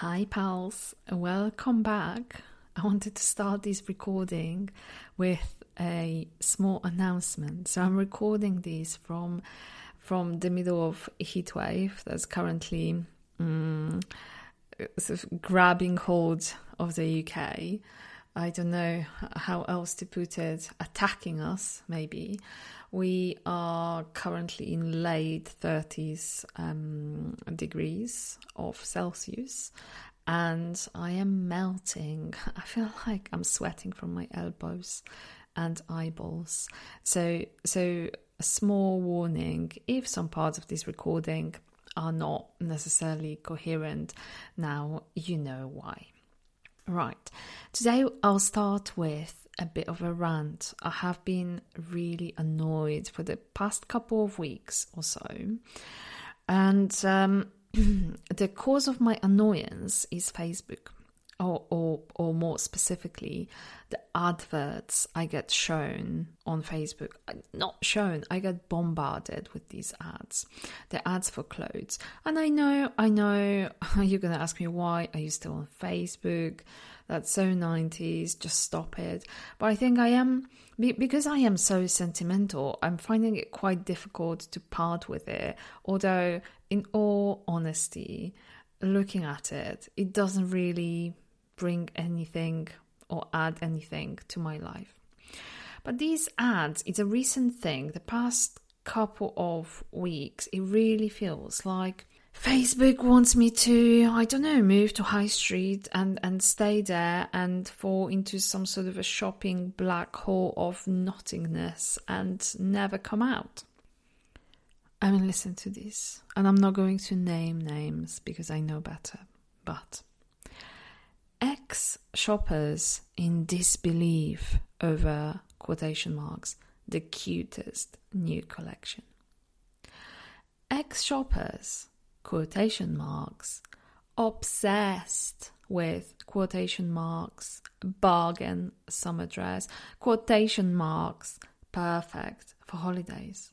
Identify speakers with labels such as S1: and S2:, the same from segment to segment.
S1: Hi, pals. Welcome back. I wanted to start this recording with a small announcement. So I'm recording this from from the middle of a heat wave that's currently um, sort of grabbing hold of the UK. I don't know how else to put it, attacking us, maybe. We are currently in late 30s um, degrees of Celsius and I am melting. I feel like I'm sweating from my elbows and eyeballs. So, so a small warning if some parts of this recording are not necessarily coherent, now you know why. Right, today I'll start with a bit of a rant. I have been really annoyed for the past couple of weeks or so, and um, the cause of my annoyance is Facebook or, or, or more specifically, the adverts I get shown on Facebook. Not shown, I get bombarded with these ads. The ads for clothes. And I know, I know, you're going to ask me why are you still on Facebook? That's so 90s, just stop it. But I think I am, because I am so sentimental, I'm finding it quite difficult to part with it. Although, in all honesty, looking at it, it doesn't really bring anything or add anything to my life. But these ads, it's a recent thing. The past couple of weeks, it really feels like Facebook wants me to, I don't know, move to High Street and, and stay there and fall into some sort of a shopping black hole of nothingness and never come out. I mean, listen to this. And I'm not going to name names because I know better. But ex shoppers in disbelief over quotation marks the cutest new collection. Ex shoppers, quotation marks, obsessed with quotation marks, bargain summer dress, quotation marks, perfect for holidays.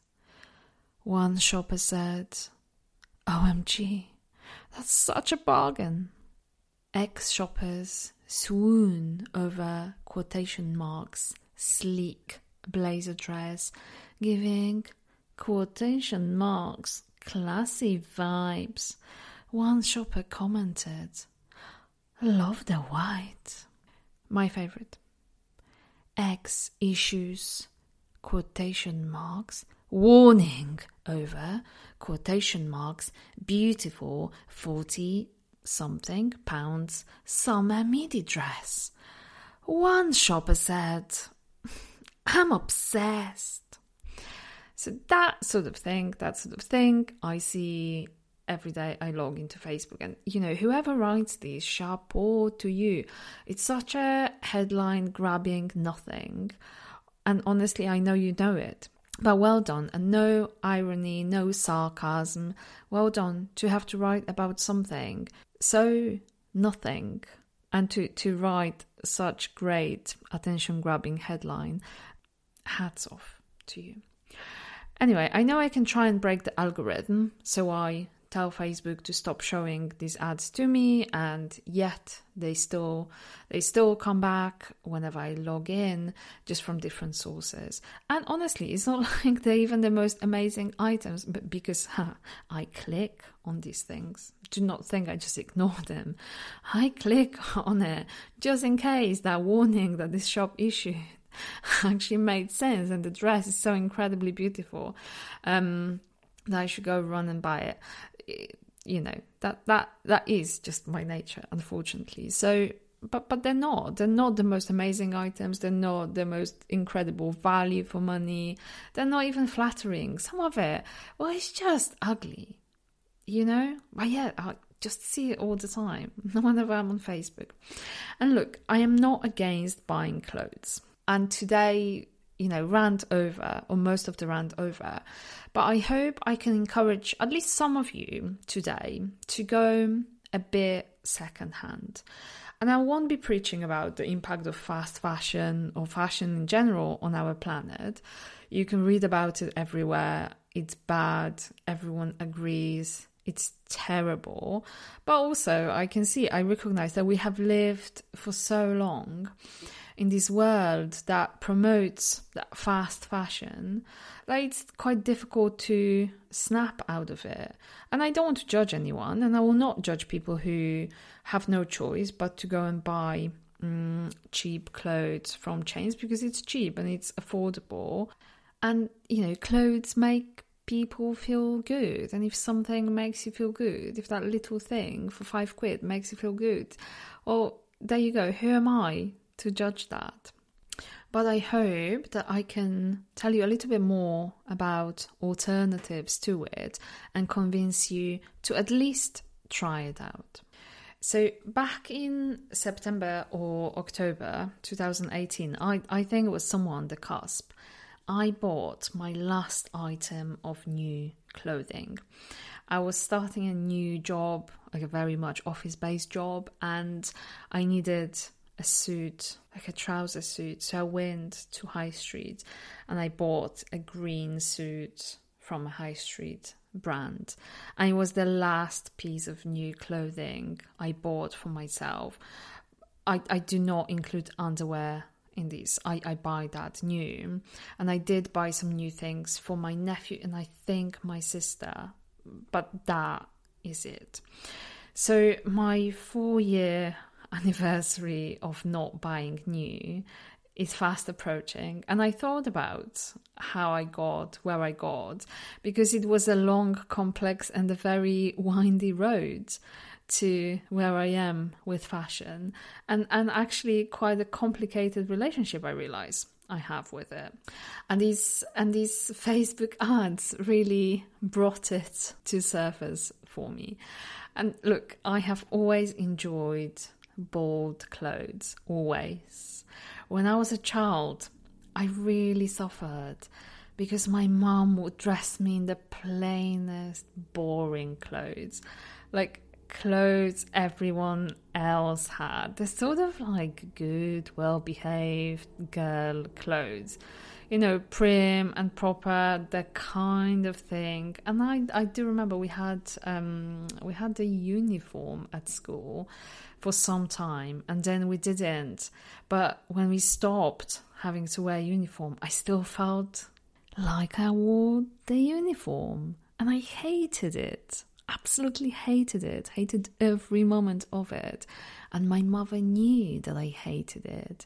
S1: One shopper said, OMG, that's such a bargain. Ex shoppers swoon over quotation marks. Sleek blazer dress, giving quotation marks classy vibes. One shopper commented, Love the white. My favorite. X issues quotation marks warning over quotation marks beautiful 40 something pounds summer midi dress. One shopper said, I'm obsessed. So that sort of thing, that sort of thing, I see every day I log into Facebook. And, you know, whoever writes these, chapeau to you. It's such a headline grabbing nothing. And honestly, I know you know it. But well done, and no irony, no sarcasm. Well done to have to write about something so nothing and to, to write such great attention grabbing headline. Hats off to you. Anyway, I know I can try and break the algorithm, so I tell Facebook to stop showing these ads to me and yet they still they still come back whenever I log in just from different sources. And honestly, it's not like they're even the most amazing items but because huh, I click on these things. Do not think I just ignore them. I click on it just in case that warning that this shop issued actually made sense and the dress is so incredibly beautiful. Um that I should go run and buy it. You know that that that is just my nature unfortunately. So but but they're not. They're not the most amazing items. They're not the most incredible value for money. They're not even flattering. Some of it well it's just ugly you know? But yeah i just see it all the time. Whenever i'm on facebook. And look i am not against buying clothes and today you know, rant over, or most of the rant over. But I hope I can encourage at least some of you today to go a bit secondhand. And I won't be preaching about the impact of fast fashion or fashion in general on our planet. You can read about it everywhere. It's bad. Everyone agrees. it's terrible. But also, I can see, I recognize that we have lived for so long in this world that promotes that fast fashion that it's quite difficult to snap out of it. And I don't want to judge anyone, and I will not judge people who have no choice but to go and buy um, cheap clothes from chains because it's cheap and it's affordable. And, you know, clothes make people feel good. And if something makes you feel good, if that little thing for five quid makes you feel good, well, there you go. Who am I to judge that? But I hope that I can tell you a little bit more about alternatives to it and convince you to at least try it out. So, back in September or October 2018, I, I think it was somewhere on the cusp. I bought my last item of new clothing. I was starting a new job, like a very much office based job, and I needed a suit, like a trouser suit. So I went to High Street and I bought a green suit from a High Street brand. And it was the last piece of new clothing I bought for myself. I, I do not include underwear in this. I, I buy that new. And I did buy some new things for my nephew and I think my sister, but that is it. So my four year anniversary of not buying new is fast approaching. And I thought about how I got where I got because it was a long, complex, and a very windy road to where I am with fashion, and and actually quite a complicated relationship. I realize I have with it, and these and these Facebook ads really brought it to surface for me. And look, I have always enjoyed bold clothes, always. When I was a child, I really suffered because my mom would dress me in the plainest, boring clothes. Like clothes everyone else had. They're sort of like good, well behaved girl clothes. You know, prim and proper, that kind of thing. And I, I do remember we had um, we had the uniform at school for some time, and then we didn't. But when we stopped having to wear uniform, I still felt like I wore the uniform, and I hated it absolutely hated it, hated every moment of it. And my mother knew that I hated it.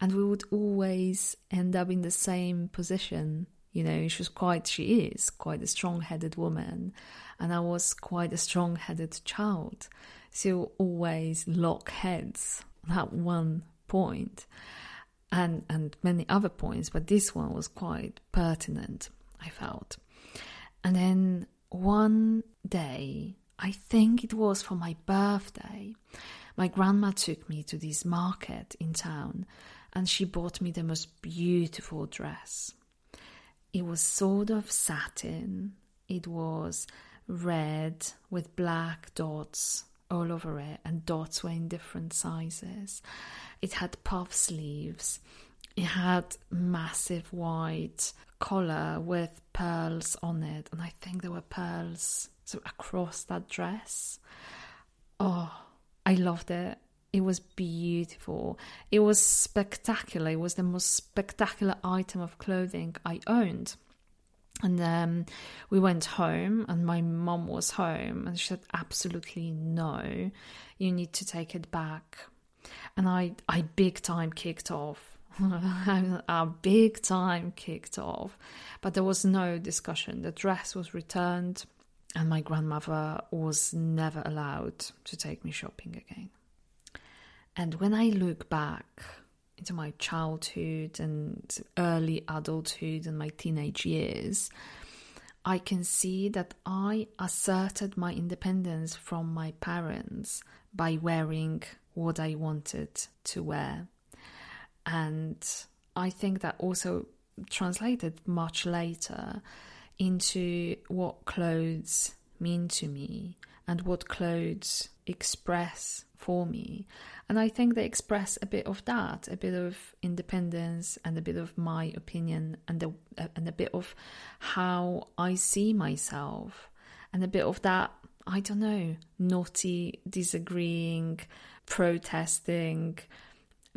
S1: And we would always end up in the same position. You know, she was quite, she is quite a strong headed woman. And I was quite a strong headed child. So always lock heads at one point and, and many other points. But this one was quite pertinent, I felt. And then one day, I think it was for my birthday, my grandma took me to this market in town and she bought me the most beautiful dress. It was sort of satin, it was red with black dots all over it, and dots were in different sizes. It had puff sleeves, it had massive white collar with pearls on it, and I think there were pearls so across that dress. Oh, I loved it. It was beautiful. It was spectacular. It was the most spectacular item of clothing I owned. And um, we went home, and my mom was home, and she said, "Absolutely no, you need to take it back." And I, I big time kicked off a big time kicked off. But there was no discussion. The dress was returned, and my grandmother was never allowed to take me shopping again. And when I look back into my childhood and early adulthood and my teenage years, I can see that I asserted my independence from my parents by wearing what I wanted to wear. And I think that also translated much later into what clothes mean to me and what clothes express for me. And I think they express a bit of that, a bit of independence and a bit of my opinion and a, and a bit of how I see myself and a bit of that I don't know, naughty, disagreeing, protesting,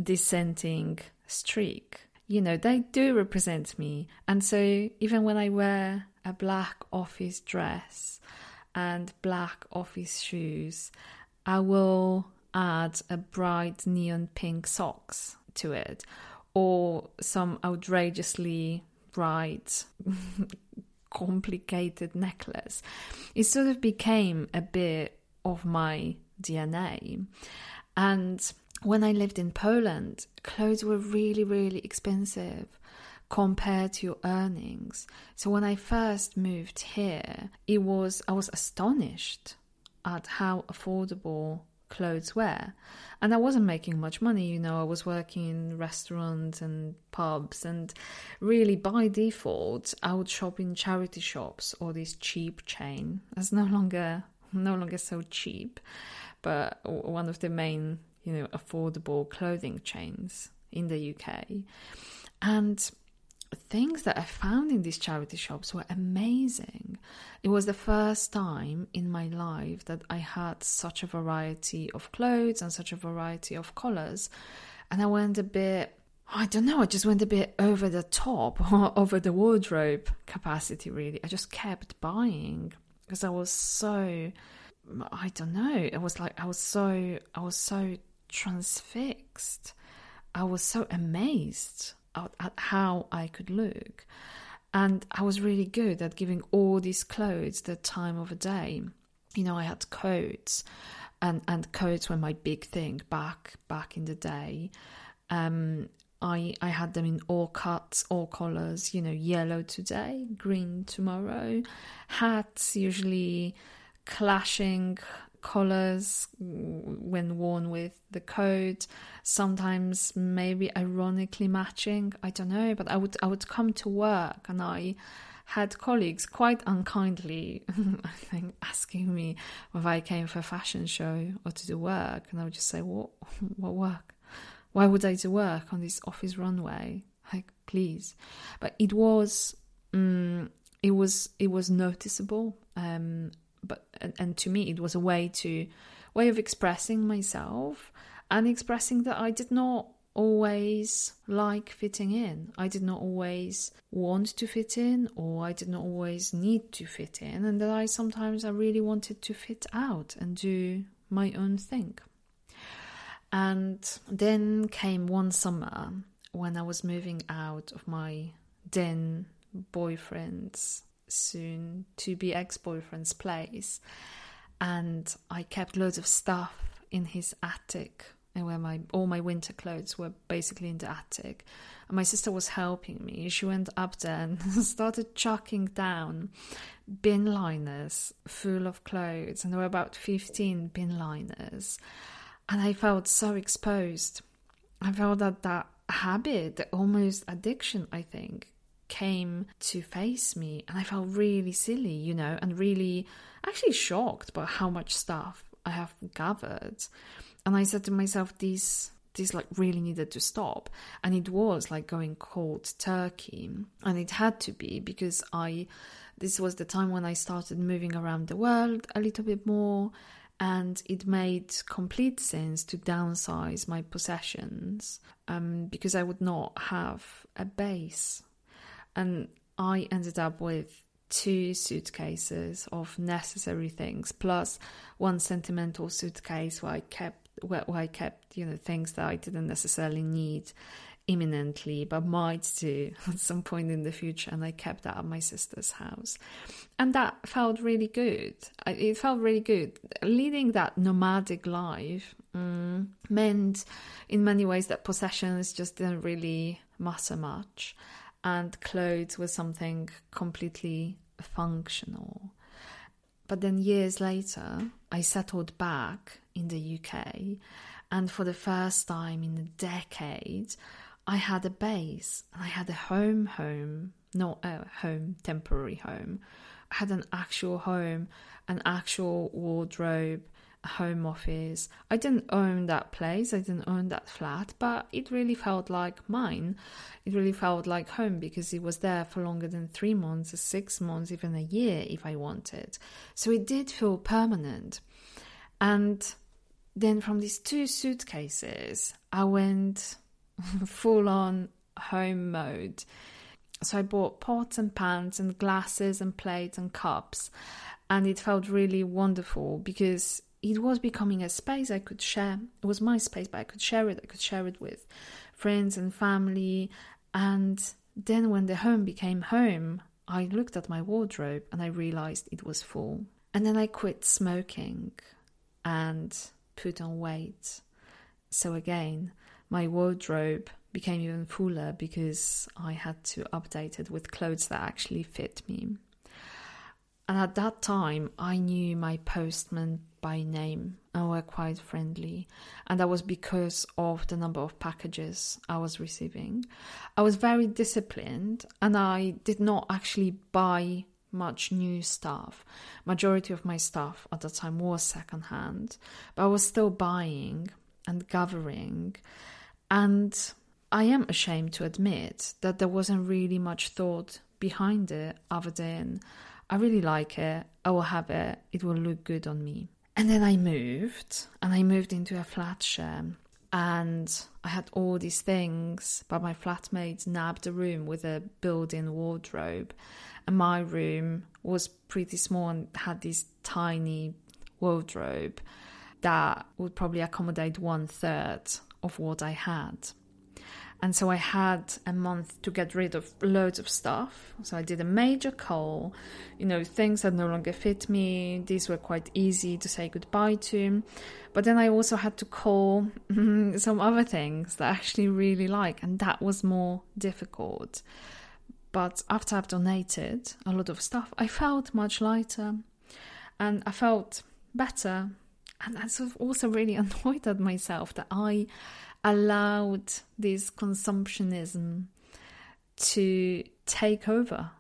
S1: dissenting streak. You know, they do represent me. And so even when I wear a black office dress and black office shoes, I will add a bright neon pink socks to it or some outrageously bright complicated necklace. It sort of became a bit of my DNA. And when I lived in Poland, clothes were really, really expensive compared to your earnings. So when I first moved here, it was I was astonished at how affordable clothes were. And I wasn't making much money, you know, I was working in restaurants and pubs and really by default I would shop in charity shops or this cheap chain. That's no longer no longer so cheap, but one of the main, you know, affordable clothing chains in the UK. And things that I found in these charity shops were amazing. It was the first time in my life that I had such a variety of clothes and such a variety of colors. And I went a bit, I don't know, I just went a bit over the top, over the wardrobe capacity, really. I just kept buying because I was so, I don't know, it was like I was so, I was so transfixed. I was so amazed at, how I could look. And I was really good at giving all these clothes the time of a day. You know, I had coats, and and coats were my big thing back back in the day. Um, I I had them in all cuts, all colors. You know, yellow today, green tomorrow. Hats usually clashing colors when worn with the coat sometimes maybe ironically matching i don't know but i would i would come to work and i had colleagues quite unkindly i think asking me if i came for a fashion show or to do work. And i would just say what what work? Why would i do work on this office runway? Like please. But it was um, it was it was noticeable. Um, but and, and to me it was a way to way of expressing myself and expressing that I did not always like fitting in. I did not always want to fit in or I did not always need to fit in and that I sometimes I really wanted to fit out and do my own thing. And then came one summer when I was moving out of my then boyfriend's soon to be ex boyfriend's place. And I kept loads of stuff in his attic and where my all my winter clothes were basically in the attic. And my sister was helping me. She went up there and started chucking down bin liners full of clothes, and there were about fifteen bin liners. And I felt so exposed. I felt that that habit, almost addiction, I think, came to face me and I felt really silly, you know, and really actually shocked by how much stuff I have gathered. And I said to myself, these this like really needed to stop. And it was like going cold turkey. And it had to be because I this was the time when I started moving around the world a little bit more and it made complete sense to downsize my possessions um, because I would not have a base and I ended up with two suitcases of necessary things plus one sentimental suitcase where I kept where, where I kept you know things that I didn't necessarily need imminently but might do at some point in the future and I kept that at my sister's house. And that felt really good. It felt really good. Leading that nomadic life mm, meant in many ways that possessions just didn't really matter much and clothes was something completely functional. But then years later, I settled back in the UK, and for the first time in a decade, I had a base and I had a home home, not a home, temporary home. I had an actual home, an actual wardrobe, home office. I didn't own that place, I didn't own that flat, but it really felt like mine. It really felt like home because it was there for longer than three months, six months, even a year if I wanted. So it did feel permanent. And then from these two suitcases, I went full on home mode. So I bought pots and pans and glasses and plates and cups. And it felt really wonderful because it was becoming a space I could share. It was my space, but I could share it. I could share it with friends and family. And then when the home became home, I looked at my wardrobe and I realized it was full. And then I quit smoking and put on weight. So again, my wardrobe became even fuller because I had to update it with clothes that actually fit me. And at that time, I knew my postman by name and were quite friendly. And that was because of the number of packages I was receiving. I was very disciplined and I did not actually buy much new stuff. Majority of my stuff at the time was secondhand, but I was still buying and gathering. And I am ashamed to admit that there wasn't really much thought behind it other than I really like it, I will have it, it will look good on me. And then I moved and I moved into a flat share and I had all these things, but my flatmates nabbed a room with a built in wardrobe. And my room was pretty small and had this tiny wardrobe that would probably accommodate one third of what I had. And so I had a month to get rid of loads of stuff. So I did a major cull, you know, things that no longer fit me. These were quite easy to say goodbye to. But then I also had to cull some other things that I actually really like, and that was more difficult. But after I've donated a lot of stuff, I felt much lighter and I felt better. And I of also really annoyed at myself that I allowed this consumptionism to take over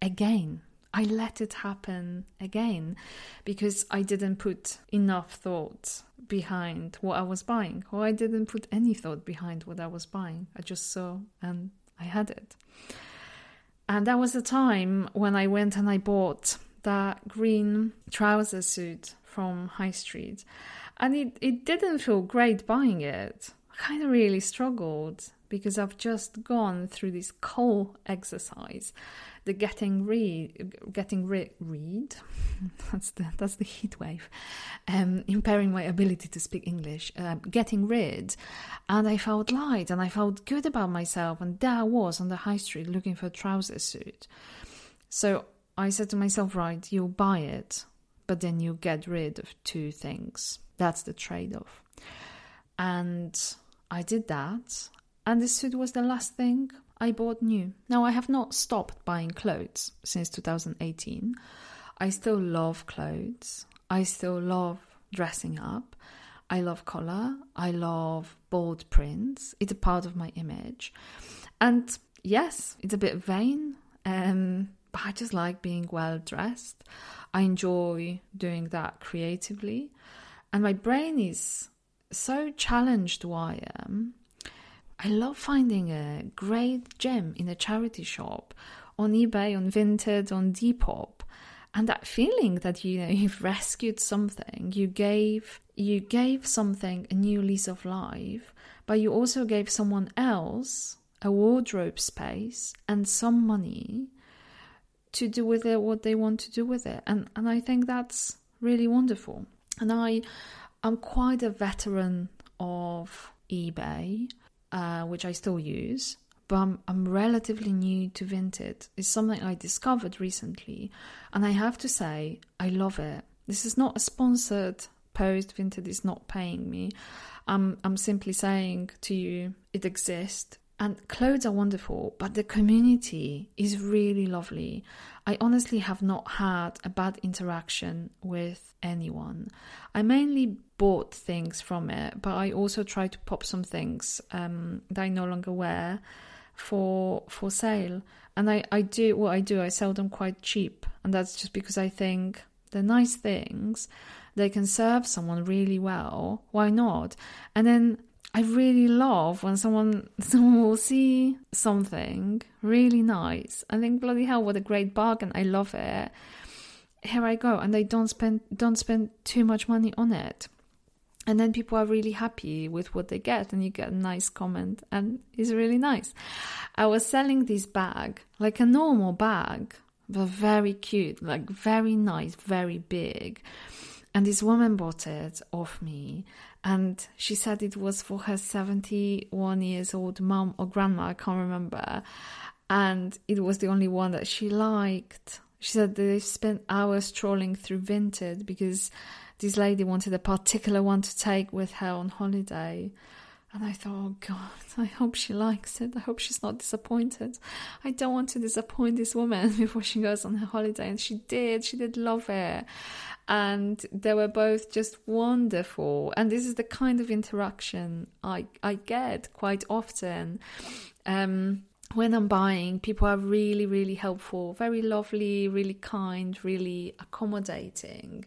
S1: again. I let it happen again because I didn't put enough thought behind what I was buying, or I didn't put any thought behind what I was buying. I just saw and I had it. And that was the time when I went and I bought that green trouser suit from High Street. And it, it didn't feel great buying it kind of really struggled because I've just gone through this cull exercise, the getting read, getting rid, read. That's the that's the heat wave, um, impairing my ability to speak English. Um, getting rid, and I felt light and I felt good about myself. And there I was on the high street looking for a trouser suit. So I said to myself, right, you'll buy it, but then you get rid of two things. That's the trade off. And I did that, and this suit was the last thing I bought new. Now, I have not stopped buying clothes since 2018. I still love clothes. I still love dressing up. I love color. I love bold prints. It's a part of my image. And yes, it's a bit vain, um, but I just like being well dressed. I enjoy doing that creatively. And my brain is so challenged who I am, I love finding a great gem in a charity shop, on eBay, on Vinted, on Depop, and that feeling that you know you've rescued something, you gave you gave something a new lease of life, but you also gave someone else a wardrobe space and some money to do with it what they want to do with it, and and I think that's really wonderful. And I I'm quite a veteran of eBay, uh, which I still use, but I'm, I'm relatively new to Vinted. It's something I discovered recently, and I have to say, I love it. This is not a sponsored post, Vinted is not paying me. I'm, I'm simply saying to you, it exists. And clothes are wonderful, but the community is really lovely. I honestly have not had a bad interaction with anyone. I mainly bought things from it, but I also try to pop some things um, that I no longer wear for for sale. And I, I do what I do, I sell them quite cheap. And that's just because I think they're nice things they can serve someone really well, why not? And then I really love when someone someone will see something really nice and think, bloody hell, what a great bargain! I love it. Here I go, and they don't spend don't spend too much money on it, and then people are really happy with what they get, and you get a nice comment, and it's really nice. I was selling this bag like a normal bag, but very cute, like very nice, very big. And this woman bought it off me and she said it was for her 71 years old mom or grandma, I can't remember. And it was the only one that she liked. She said they spent hours trolling through Vinted because this lady wanted a particular one to take with her on holiday. And I thought, oh God, I hope she likes it. I hope she's not disappointed. I don't want to disappoint this woman before she goes on her holiday. And she did. She did love it and they were both just wonderful. And this is the kind of interaction I I get quite often. Um, when I'm buying, people are really, really helpful, very lovely, really kind, really accommodating.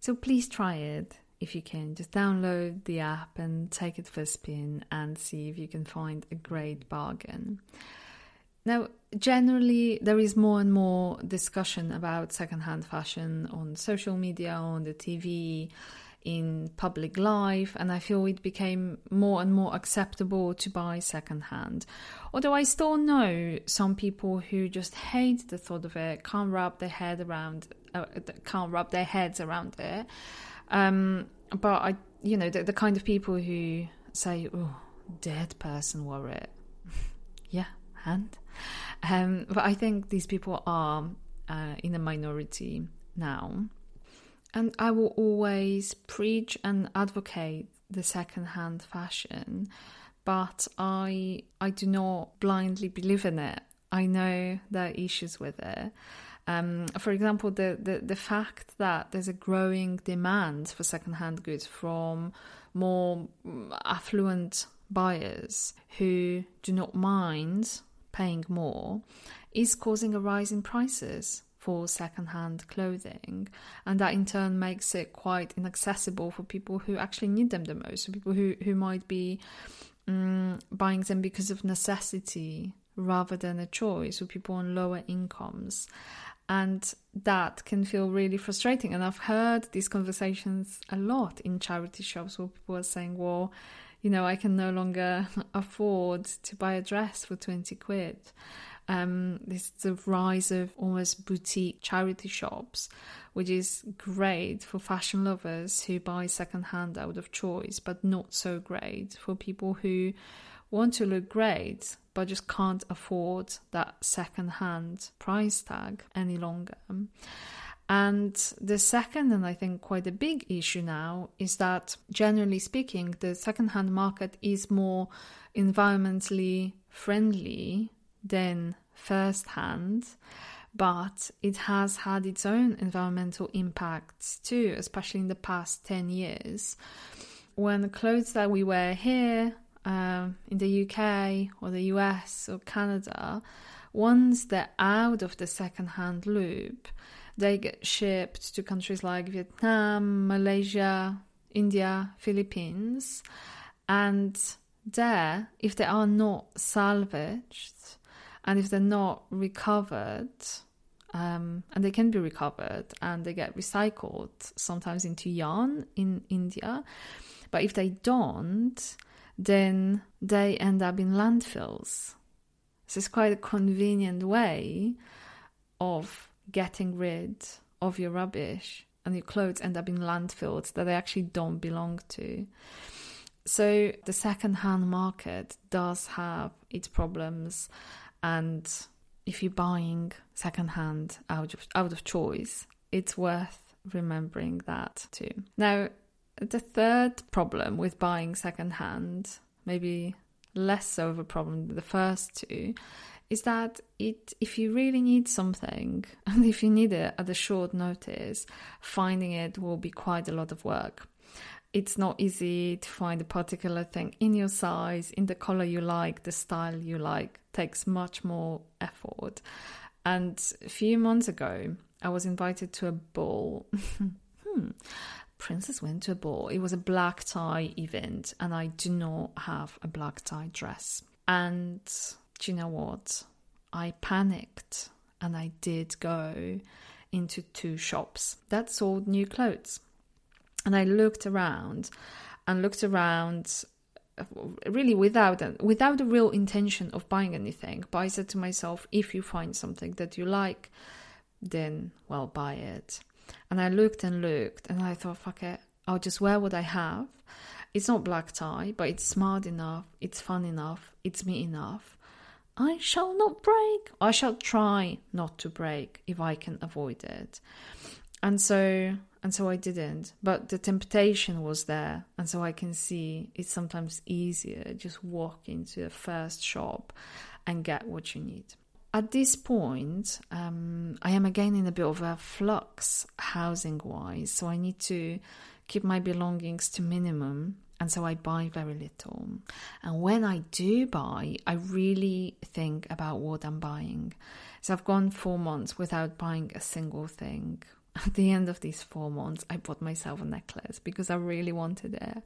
S1: So please try it if you can. Just download the app and take it for a spin and see if you can find a great bargain. Now, generally, there is more and more discussion about secondhand fashion on social media, on the TV, in public life, and I feel it became more and more acceptable to buy secondhand. Although I still know some people who just hate the thought of it, can't wrap their head around, uh, can't wrap their heads around it. Um, but I, you know, the, the kind of people who say, "Oh, dead person wore it," yeah, and um, but I think these people are uh, in a minority now. And I will always preach and advocate the second-hand fashion, but I I do not blindly believe in it. I know there are issues with it. Um, for example, the, the, the fact that there's a growing demand for second-hand goods from more affluent buyers who do not mind paying more is causing a rise in prices for secondhand clothing, and that in turn makes it quite inaccessible for people who actually need them the most. So people who who might be um, buying them because of necessity rather than a choice, or people on lower incomes. And that can feel really frustrating. And I've heard these conversations a lot in charity shops where people are saying, well, you know, I can no longer afford to buy a dress for 20 quid. Um, this the rise of almost boutique charity shops, which is great for fashion lovers who buy secondhand out of choice, but not so great for people who want to look great but just can't afford that second-hand price tag any longer. And the second, and I think quite a big issue now, is that generally speaking, the second-hand market is more environmentally friendly than first hand, but it has had its own environmental impacts too, especially in the past 10 years. When the clothes that we wear here um, in the UK or the US or Canada, once they're out of the second-hand loop, they get shipped to countries like Vietnam, Malaysia, India, Philippines, and there, if they are not salvaged and if they're not recovered, um, and they can be recovered and they get recycled sometimes into yarn in India, but if they don't, then they end up in landfills. This is quite a convenient way of getting rid of your rubbish and your clothes end up in landfills that they actually don't belong to. So the second-hand market does have its problems, and if you're buying second-hand out of out of choice, it's worth remembering that too. Now, the third problem with buying second-hand, maybe less of a problem than the first two, is that it if you really need something and if you need it at a short notice, finding it will be quite a lot of work. It's not easy to find a particular thing in your size, in the color you like, the style you like. It takes much more effort. And a few months ago, I was invited to a ball. hmm, princess a ball. It was a black tie event, and I do not have a black tie dress. And do you know what? I panicked and I did go into two shops that sold new clothes. And I looked around and looked around uh, really without a, without the real intention of buying anything. But I said to myself, if you find something that you like, then well buy it. And I looked and looked and I thought, fuck it, I'll just wear what I have. It's not black tie, but it's smart enough, it's fun enough, it's me enough. I shall not break. I shall try not to break if I can avoid it. And so and so I didn't. But the temptation was there, and so I can see it's sometimes easier just walk into the first shop and get what you need. At this point, um, I am again in a bit of a flux housing wise, so I need to keep my belongings to minimum and so I buy very little. And when I do buy, I really think about what I'm buying. So I've gone four months without buying a single thing. At the end of these four months, I bought myself a necklace because I really wanted it.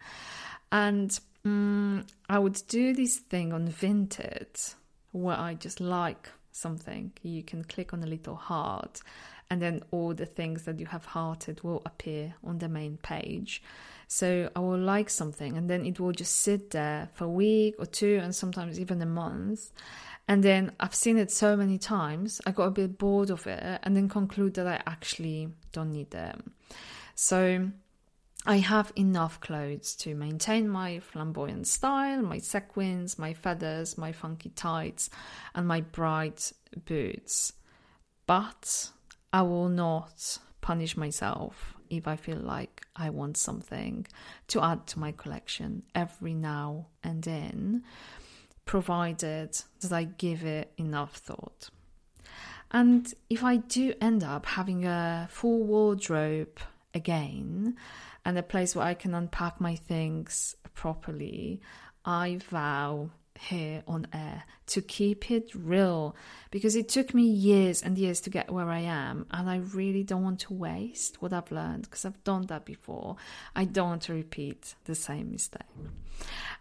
S1: And um, I would do this thing on Vinted where I just like something. You can click on a little heart, and then all the things that you have hearted will appear on the main page. So I will like something and then it will just sit there for a week or two and sometimes even a month. And then I've seen it so many times, I got a bit bored of it and then conclude that I actually don't need them. So I have enough clothes to maintain my flamboyant style, my sequins, my feathers, my funky tights, and my bright boots. But I will not punish myself if I feel like I want something to add to my collection every now and then, provided that I give it enough thought. And if I do end up having a full wardrobe again and a place where I can unpack my things properly, I vow here on air to keep it real because it took me years and years to get where I am and I really don't want to waste what I've learned because I've done that before. I don't want to repeat the same mistake.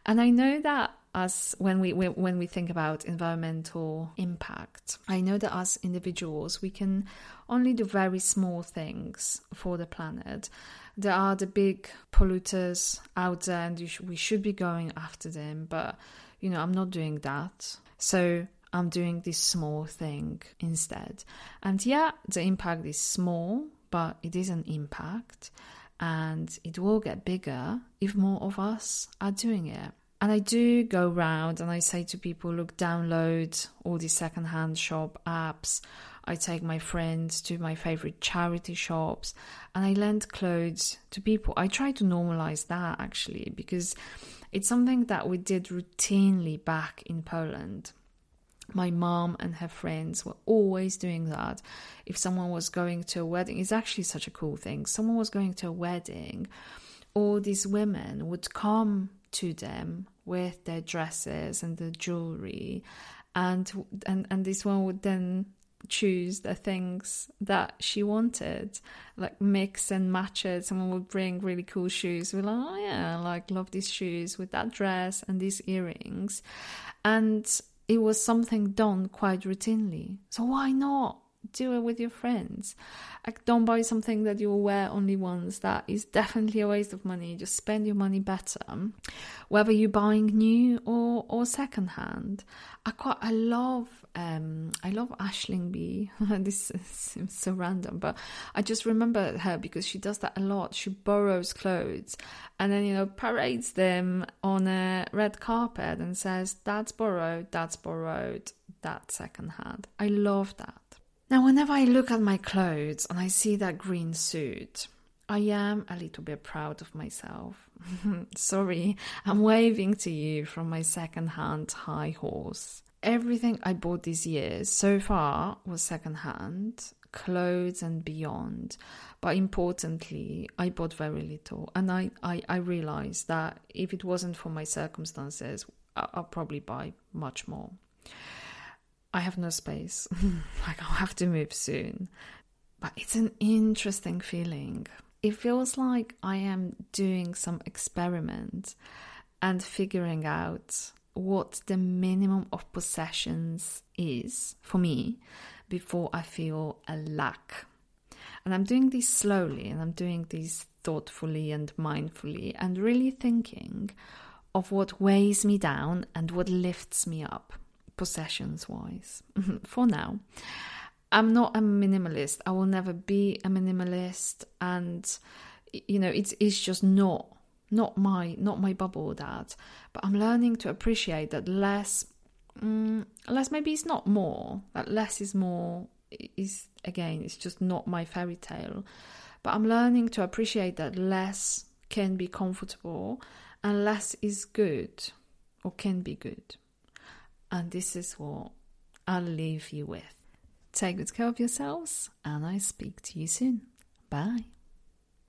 S1: And I know that as when we when we think about environmental impact, I know that as individuals we can only do very small things for the planet. There are the big polluters out there and we should be going after them, but you know, I'm not doing that. So I'm doing this small thing instead. And yeah, the impact is small, but it is an impact and it will get bigger if more of us are doing it. And I do go around and I say to people, look, download all these secondhand shop apps. I take my friends to my favorite charity shops and I lend clothes to people. I try to normalize that actually because it's something that we did routinely back in Poland. My mom and her friends were always doing that. If someone was going to a wedding, it's actually such a cool thing. Someone was going to a wedding, all these women would come to them with their dresses and the jewelry and and and this one would then choose the things that she wanted, like mix and match it. Someone would bring really cool shoes. We're like, oh yeah, like love these shoes with that dress and these earrings, and it was something done quite routinely. So why not? Do it with your friends. Like, don't buy something that you will wear only once. That is definitely a waste of money. Just spend your money better, whether you're buying new or or second hand. I quite I love um I love Aisling Bea. this seems so random, but I just remember her because she does that a lot. She borrows clothes and then you know parades them on a red carpet and says that's borrowed, that's borrowed, that's second hand. I love that. Now, whenever I look at my clothes and I see that green suit, I am a little bit proud of myself. Sorry, I'm waving to you from my second-hand high horse. Everything I bought this year so far was second-hand, clothes and beyond. But importantly, I bought very little. And I, I, I realized that if it wasn't for my circumstances, I'll probably buy much more. I have no space. like, I'll have to move soon. But it's an interesting feeling. it feels like I am doing some experiment and figuring out what the minimum of possessions is for me before I feel a lack. And I'm doing this slowly and I'm doing this thoughtfully and mindfully and really thinking of what weighs me down and what lifts me up, possessions wise, for now. I'm not a minimalist. I will never be a minimalist, and you know, it's it's just not not my not my bubble that. But I'm learning to appreciate that less, um, less maybe it's not more. That less is more is again, it's just not my fairy tale. But I'm learning to appreciate that less can be comfortable and less is good or can be good. And this is what I'll leave you with. Take good care of yourselves, and I speak to you soon. Bye.